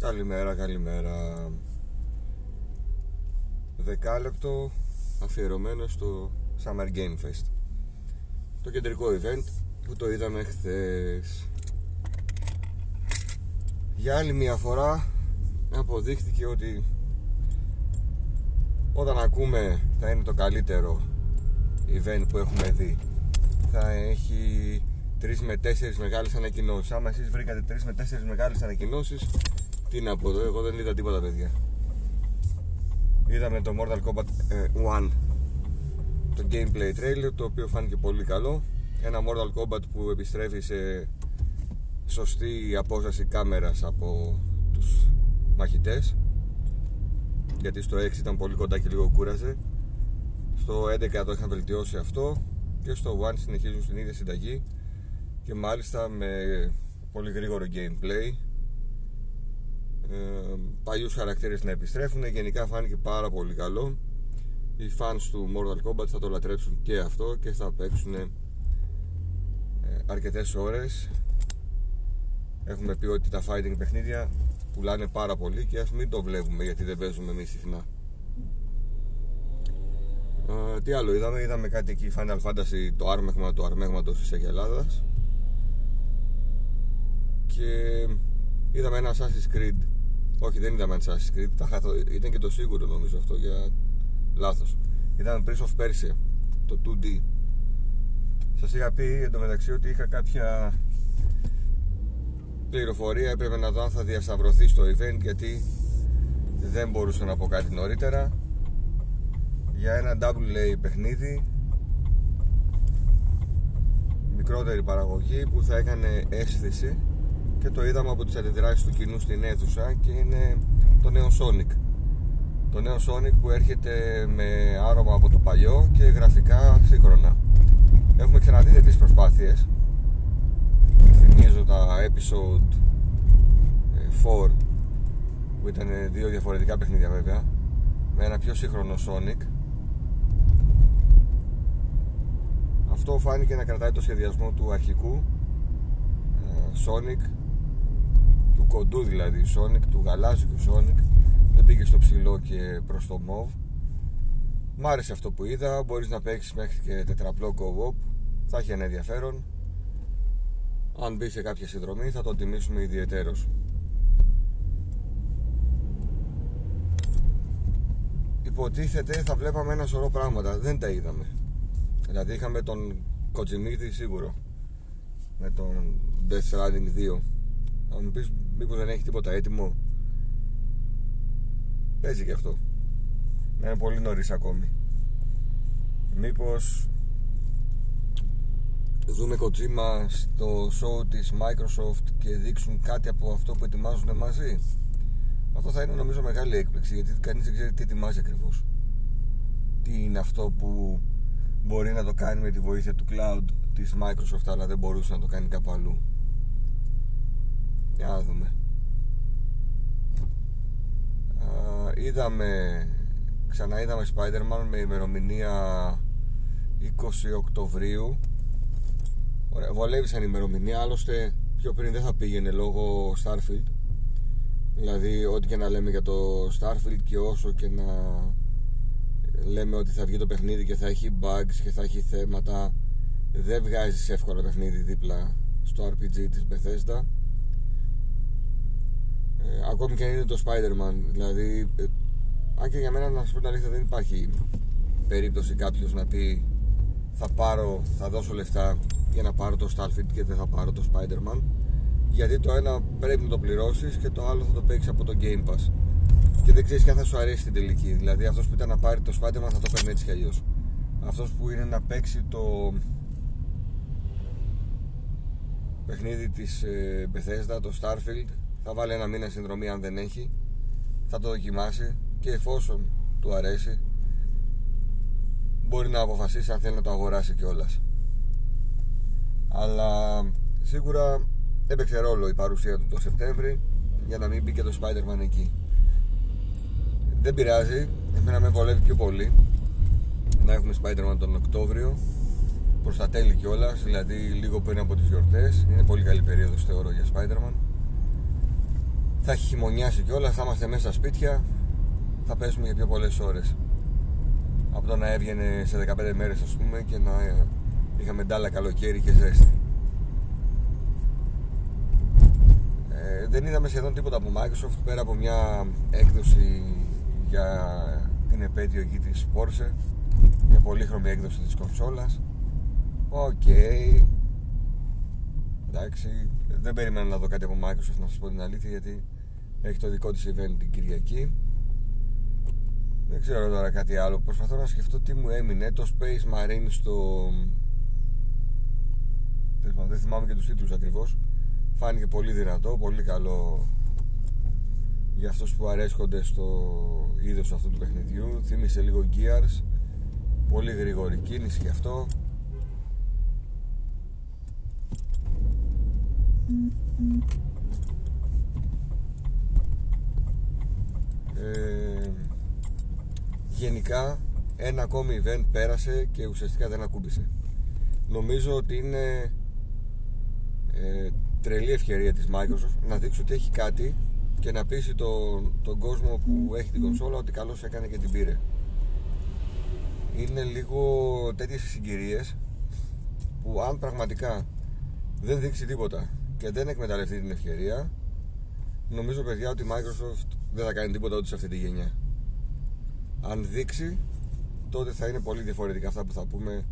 Καλημέρα, καλημέρα. Δεκάλεπτο αφιερωμένο στο Summer Game Fest. Το κεντρικό event που το είδαμε χθες. Για άλλη μια φορά αποδείχθηκε ότι όταν ακούμε θα είναι το καλύτερο event που έχουμε δει. Θα έχει 3 με 4 μεγάλες ανακοινώσεις. Άμα εσείς βρήκατε 3 με 4 μεγάλες ανακοινώσεις τι να πω εδώ, εγώ δεν είδα τίποτα παιδιά. Είδαμε το Mortal Kombat 1 ε, το gameplay trailer το οποίο φάνηκε πολύ καλό. Ένα Mortal Kombat που επιστρέφει σε σωστή απόσταση κάμερας από τους μαχητές. Γιατί στο 6 ήταν πολύ κοντά και λίγο κούραζε. Στο 11 το είχαν βελτιώσει αυτό και στο 1 συνεχίζουν στην ίδια συνταγή και μάλιστα με πολύ γρήγορο gameplay ε, παλιούς χαρακτήρες να επιστρέφουν. Γενικά φάνηκε πάρα πολύ καλό. Οι fans του Mortal Kombat θα το λατρέψουν και αυτό και θα παίξουν ε, αρκετές ώρες. Έχουμε πει ότι τα fighting παιχνίδια πουλάνε πάρα πολύ και ας μην το βλέπουμε γιατί δεν παίζουμε εμείς συχνά. Ε, τι άλλο είδαμε, είδαμε κάτι εκεί Final Fantasy το άρμεγμα του αρμέγματος της Αγελάδας και είδαμε ένα Assassin's Creed όχι, δεν είδαμε Assassin's Creed. Τα χάθω, ήταν και το σίγουρο νομίζω αυτό για λάθος. Ήταν Prince of Persia, το 2D. Σας είχα πει εντωμεταξύ ότι είχα κάποια πληροφορία. Έπρεπε να δω αν θα διασταυρωθεί στο event γιατί δεν μπορούσα να πω κάτι νωρίτερα. Για ένα AA παιχνίδι μικρότερη παραγωγή που θα έκανε αίσθηση και το είδαμε από τις αντιδράσεις του κοινού στην αίθουσα και είναι το νέο Sonic. Το νέο Sonic που έρχεται με άρωμα από το παλιό και γραφικά σύγχρονα. Έχουμε ξαναδεί τις προσπάθειες. Θυμίζω τα episode 4 ε, που ήταν δύο διαφορετικά παιχνίδια βέβαια με ένα πιο σύγχρονο Sonic. Αυτό φάνηκε να κρατάει το σχεδιασμό του αρχικού ε, Sonic του κοντού δηλαδή Sonic, του γαλάζιου Sonic. Δεν πήγε στο ψηλό και προς το MOV Μ' άρεσε αυτό που είδα. Μπορείς να παίξεις μέχρι και τετραπλό co-op. Θα έχει ένα ενδιαφέρον. Αν μπει σε κάποια συνδρομή θα το τιμήσουμε ιδιαιτέρως. Υποτίθεται θα βλέπαμε ένα σωρό πράγματα. Δεν τα είδαμε. Δηλαδή είχαμε τον Κοτζιμίδη σίγουρο. Με τον Death Stranding 2 αν μου πεις μήπως δεν έχει τίποτα έτοιμο. Παίζει και αυτό. Είναι πολύ νωρίς ακόμη. Μήπως δούμε κοτσίμα στο show της Microsoft και δείξουν κάτι από αυτό που ετοιμάζουν μαζί; Αυτό θα είναι νομίζω μεγάλη έκπληξη γιατί κανείς δεν ξέρει τι ετοιμάζει ακριβώς. Τι είναι αυτό που μπορεί να το κάνει με τη βοήθεια του cloud της Microsoft αλλά δεν μπορούσε να το κάνει κάπου αλλού για να δούμε. Είδαμε ξαναείδαμε Spider-Man με ημερομηνία 20 Οκτωβρίου. Ωραία, βολεύεις σαν ημερομηνία άλλωστε πιο πριν δεν θα πήγαινε λόγω Starfield. Δηλαδή ό,τι και να λέμε για το Starfield και όσο και να λέμε ότι θα βγει το παιχνίδι και θα έχει bugs και θα έχει θέματα δεν βγάζεις εύκολα παιχνίδι δίπλα στο RPG της Bethesda ε, ακόμη και αν είναι το Spider-Man δηλαδή ε, αν και για μένα να σου πω την αλήθεια δεν υπάρχει περίπτωση κάποιος να πει θα πάρω, θα δώσω λεφτά για να πάρω το Starfield και δεν θα πάρω το Spider-Man γιατί το ένα πρέπει να το πληρώσεις και το άλλο θα το παίξεις από το Game Pass. Και δεν ξέρεις αν θα σου αρέσει την τελική. Δηλαδή αυτός που ήταν να πάρει το Spider-Man θα το παίρνει έτσι κι αλλιώς. Αυτός που είναι να παίξει το παιχνίδι της ε, Bethesda, το Starfield θα βάλει ένα μήνα συνδρομή αν δεν έχει. Θα το δοκιμάσει και εφόσον του αρέσει μπορεί να αποφασίσει αν θέλει να το αγοράσει κιόλας. αλλά σίγουρα έπαιξε ρόλο η παρουσία του το Σεπτέμβρη για να μην μπει και το Spider-Man εκεί. Δεν πειράζει εμένα με βολεύει πιο πολύ να έχουμε Spider-Man τον Οκτώβριο προς τα τέλη κιόλας, δηλαδή λίγο πριν από τις γιορτές. Είναι πολύ καλή περίοδος θεωρώ για Spider-Man θα έχει χειμωνιάσει κιόλας, θα είμαστε μέσα στα σπίτια, θα πέσουμε για πιο πολλές ώρες. Από το να έβγαινε σε 15 μέρες, ας πούμε, και να είχαμε ντάλα καλοκαίρι και ζέστη. Ε, δεν είδαμε σχεδόν τίποτα από Microsoft πέρα από μια έκδοση για την επέτειο εκεί της Porsche μια πολύχρωμη έκδοση της κονσόλας OK okay. Εντάξει Δεν περίμενα να δω κάτι από Microsoft να σας πω την αλήθεια γιατί έχει το δικό της event την Κυριακή. Δεν ξέρω τώρα κάτι άλλο. Προσπαθώ να σκεφτώ τι μου έμεινε. Το Space Marine στο Δεν θυμάμαι και τους τίτλους ακριβώς. Φάνηκε πολύ δυνατό Πολύ καλό Για αυτούς που αρέσκονται στο είδος αυτού του παιχνιδιού. Θύμισε λίγο Gears. Πολύ γρήγορη κίνηση γι' αυτό ε, γενικά ένα ακόμη event πέρασε και ουσιαστικά δεν ακούμπησε. Νομίζω ότι είναι ε, τρελή ευκαιρία της Microsoft να δείξει ότι έχει κάτι και να πείσει τον, τον κόσμο που έχει την κονσόλα ότι καλώς έκανε και την πήρε. Είναι λίγο τέτοιες συγκυρίες που αν πραγματικά δεν δείξει τίποτα και δεν εκμεταλλευτεί την ευκαιρία νομίζω παιδιά ότι η Microsoft δεν θα κάνει τίποτα ούτε σε αυτή τη γενιά. Αν δείξει τότε θα είναι πολύ διαφορετικά αυτά που θα πούμε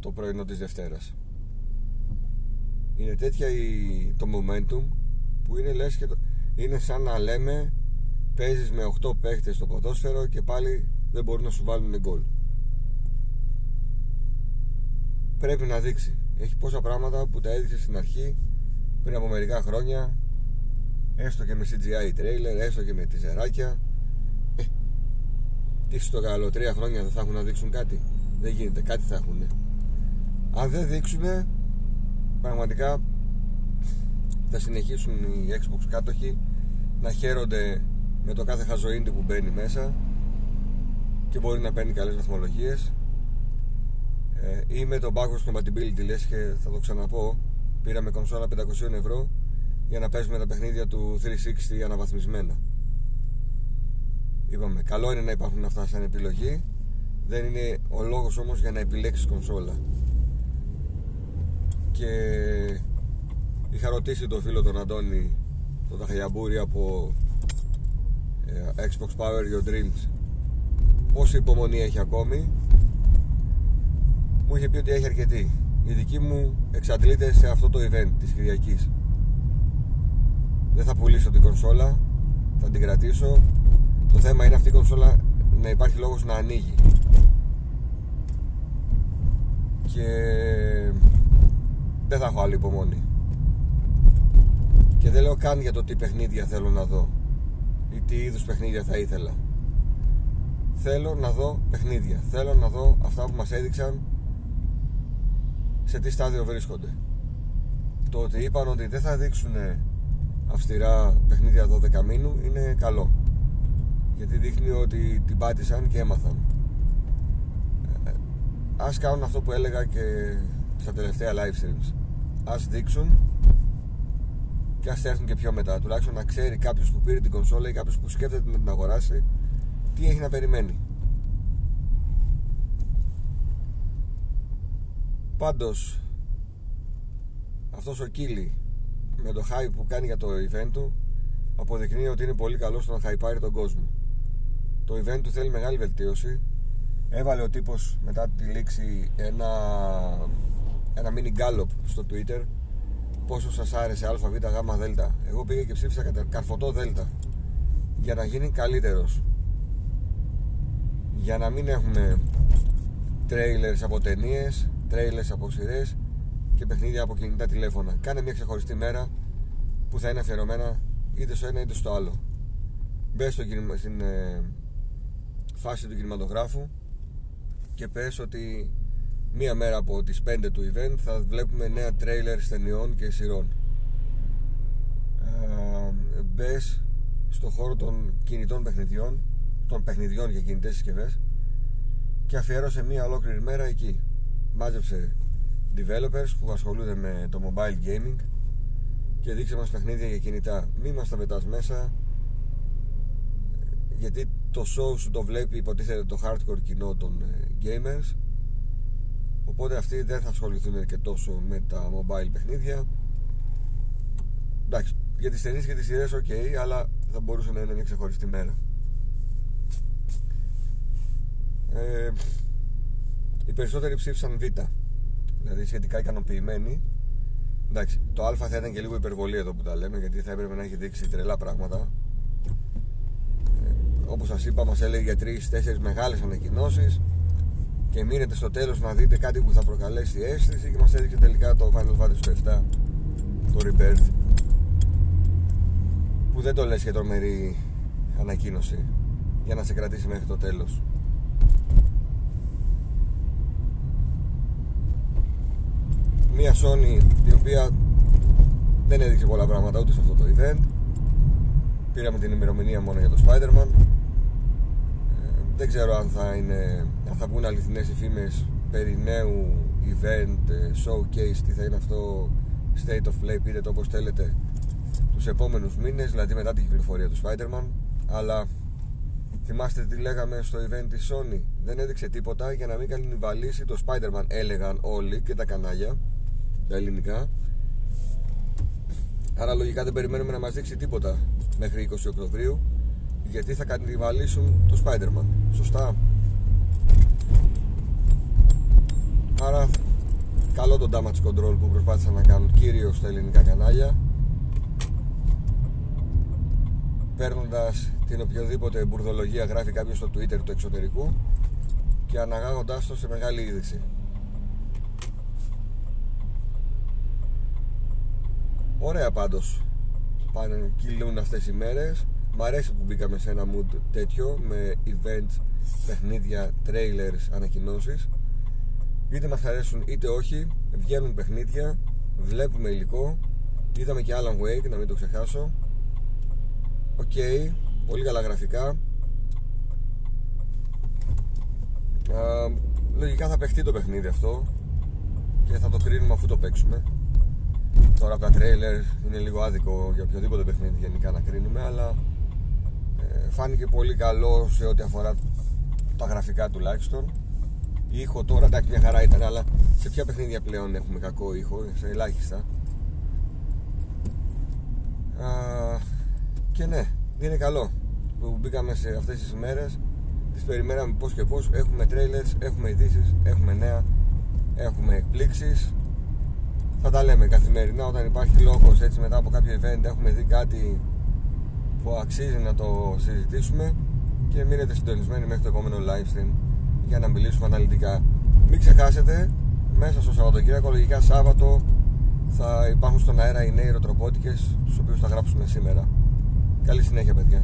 το πρωινό της Δευτέρας. Είναι τέτοια η, το momentum που είναι λες και το, είναι σαν να λέμε παίζεις με 8 παίχτες στο ποδόσφαιρο και πάλι δεν μπορούν να σου βάλουν γκολ. Πρέπει να δείξει. Έχει πόσα πράγματα που τα έδειξε στην αρχή πριν από μερικά χρόνια έστω και με CGI trailer έστω και με τη ζεράκια ε, τι στο καλό τρία χρόνια δεν θα έχουν να δείξουν κάτι. Δεν γίνεται κάτι θα έχουν αν δεν δείξουν πραγματικά θα συνεχίσουν οι Xbox κάτοχοι να χαίρονται με το κάθε χαζοίντι που μπαίνει μέσα και μπορεί να παίρνει καλές βαθμολογίες. Ε, ή με το backwards compatibility λες και θα το ξαναπώ πήραμε κονσόλα 500 ευρώ για να παίζουμε τα παιχνίδια του 360 αναβαθμισμένα. Είπαμε καλό είναι να υπάρχουν αυτά σαν επιλογή. Δεν είναι ο λόγος όμως για να επιλέξεις κονσόλα. Και είχα ρωτήσει τον φίλο τον Αντώνη τον Ταχιαμπούρη από ε, Xbox Power Your Dreams πόση υπομονή έχει ακόμη. Μου είχε πει ότι έχει αρκετή. Η δική μου εξαντλείται σε αυτό το event της Κυριακής δεν θα πουλήσω την κονσόλα θα την κρατήσω. Το θέμα είναι αυτή η κονσόλα να υπάρχει λόγος να ανοίγει. Και δεν θα έχω άλλη υπομονή. Και δεν λέω καν για το τι παιχνίδια θέλω να δω ή τι είδους παιχνίδια θα ήθελα. Θέλω να δω παιχνίδια. Θέλω να δω αυτά που μας έδειξαν σε τι στάδιο βρίσκονται. Το ότι είπαν ότι δεν θα δείξουν αυστηρά παιχνίδια 12 μήνου είναι καλό. Γιατί δείχνει ότι την πάτησαν και έμαθαν. Ε, ας κάνουν αυτό που έλεγα και στα τελευταία live streams. Ας δείξουν και ας έρθουν και πιο μετά. Τουλάχιστον να ξέρει κάποιος που πήρε την κονσόλα ή κάποιος που σκέφτεται να την αγοράσει τι έχει να περιμένει. Πάντως αυτός ο Κίλι με το hype που κάνει για το event του αποδεικνύει ότι είναι πολύ καλό στο να hype τον κόσμο. Το event του θέλει μεγάλη βελτίωση. Έβαλε ο τύπος μετά τη λήξη ένα ένα mini gallop στο twitter. Πόσο σας άρεσε αβ γ δ. Εγώ πήγα και ψήφισα καρφωτό δ. Για να γίνει καλύτερος. Για να μην έχουμε trailers από ταινίες, trailers από σειρές και παιχνίδια από κινητά τηλέφωνα. Κάνε μια ξεχωριστή μέρα που θα είναι αφιερωμένα είτε στο ένα είτε στο άλλο. Μπες στο, στην ε, φάση του κινηματογράφου και πες ότι μία μέρα από τις 5 του event θα βλέπουμε νέα trailers ταινιών και σειρών. Ε, Μπες στο χώρο των κινητών παιχνιδιών των παιχνιδιών για κινητές συσκευές και αφιέρωσε μία ολόκληρη μέρα εκεί. Μάζεψε developers που ασχολούνται με το mobile gaming και δείξε μας παιχνίδια για κινητά. Μη μας τα πετάς μέσα γιατί το show σου το βλέπει υποτίθεται το hardcore κοινό των ε, gamers. Οπότε αυτοί δεν θα ασχοληθούν και τόσο με τα mobile παιχνίδια. Εντάξει για τις ταινίες και τις σειρές ok αλλά θα μπορούσε να είναι μια ξεχωριστή μέρα. Ε, οι περισσότεροι ψήφισαν Β δηλαδή σχετικά ικανοποιημένοι εντάξει το Α θα ήταν και λίγο υπερβολή εδώ που τα λέμε γιατί θα έπρεπε να έχει δείξει τρελά πράγματα. Ε, όπως σας είπα μας έλεγε για 3-4 μεγάλες ανακοινώσεις. Και μείνετε στο τέλος να δείτε κάτι που θα προκαλέσει αίσθηση και μας έδειξε τελικά το Final Fantasy 7 το Rebirth που δεν το λες για τρομερή ανακοίνωση για να σε κρατήσει μέχρι το τέλος μια Sony η οποία δεν έδειξε πολλά πράγματα ούτε σε αυτό το event. Πήραμε την ημερομηνία μόνο για το Spider-Man. Ε, δεν ξέρω αν θα, είναι, αν θα βγουν αληθινές οι φήμες περί νέου event, ε, showcase, τι θα είναι αυτό state of play, πείτε το όπως θέλετε τους επόμενους μήνες, δηλαδή μετά την κυκλοφορία του Spider-Man. Αλλά θυμάστε τι λέγαμε στο event της Sony. Δεν έδειξε τίποτα για να μην καλυνιβαλίσει το Spider-Man έλεγαν όλοι και τα κανάλια τα ελληνικά. Άρα λογικά δεν περιμένουμε να μας δείξει τίποτα μέχρι 20 Οκτωβρίου γιατί θα κανιβαλίσουν το Spider-Man. Σωστά. Άρα καλό το damage control που προσπάθησαν να κάνουν κυρίως στα ελληνικά κανάλια παίρνοντας την οποιοδήποτε μπουρδολογία γράφει κάποιος στο Twitter του εξωτερικού και αναγάγοντάς το σε μεγάλη είδηση. Ωραία πάντως. Πάνε κυλούν αυτές οι μέρες. Μ' αρέσει που μπήκαμε σε ένα mood τέτοιο με events, παιχνίδια, trailers, ανακοινώσεις. Είτε μας αρέσουν είτε όχι βγαίνουν παιχνίδια, βλέπουμε υλικό. Είδαμε και Alan Wake να μην το ξεχάσω. Οκ, πολύ καλά γραφικά. Α, λογικά θα παιχτεί το παιχνίδι αυτό και θα το κρίνουμε αφού το παίξουμε. Τώρα από τα τρέιλερ είναι λίγο άδικο για οποιοδήποτε παιχνίδι γενικά να κρίνουμε, αλλά ε, φάνηκε πολύ καλό σε ό,τι αφορά τα γραφικά τουλάχιστον. Η ήχο τώρα, εντάξει μια χαρά ήταν, αλλά σε ποια παιχνίδια πλέον έχουμε κακό ήχο, σε ελάχιστα. Και ναι, είναι καλό που μπήκαμε σε αυτές τις ημέρες τις περιμέναμε πώς και πώς έχουμε trailers, έχουμε ειδήσεις, έχουμε νέα έχουμε εκπλήξεις θα τα λέμε καθημερινά όταν υπάρχει λόγος έτσι μετά από κάποιο event έχουμε δει κάτι που αξίζει να το συζητήσουμε και μείνετε συντονισμένοι μέχρι το επόμενο live stream για να μιλήσουμε αναλυτικά. Μην ξεχάσετε μέσα στο Σαββατοκύριακο λογικά Σάββατο θα υπάρχουν στον αέρα οι νέοι ροτροπότικες τους οποίους θα γράψουμε σήμερα. Καλή συνέχεια παιδιά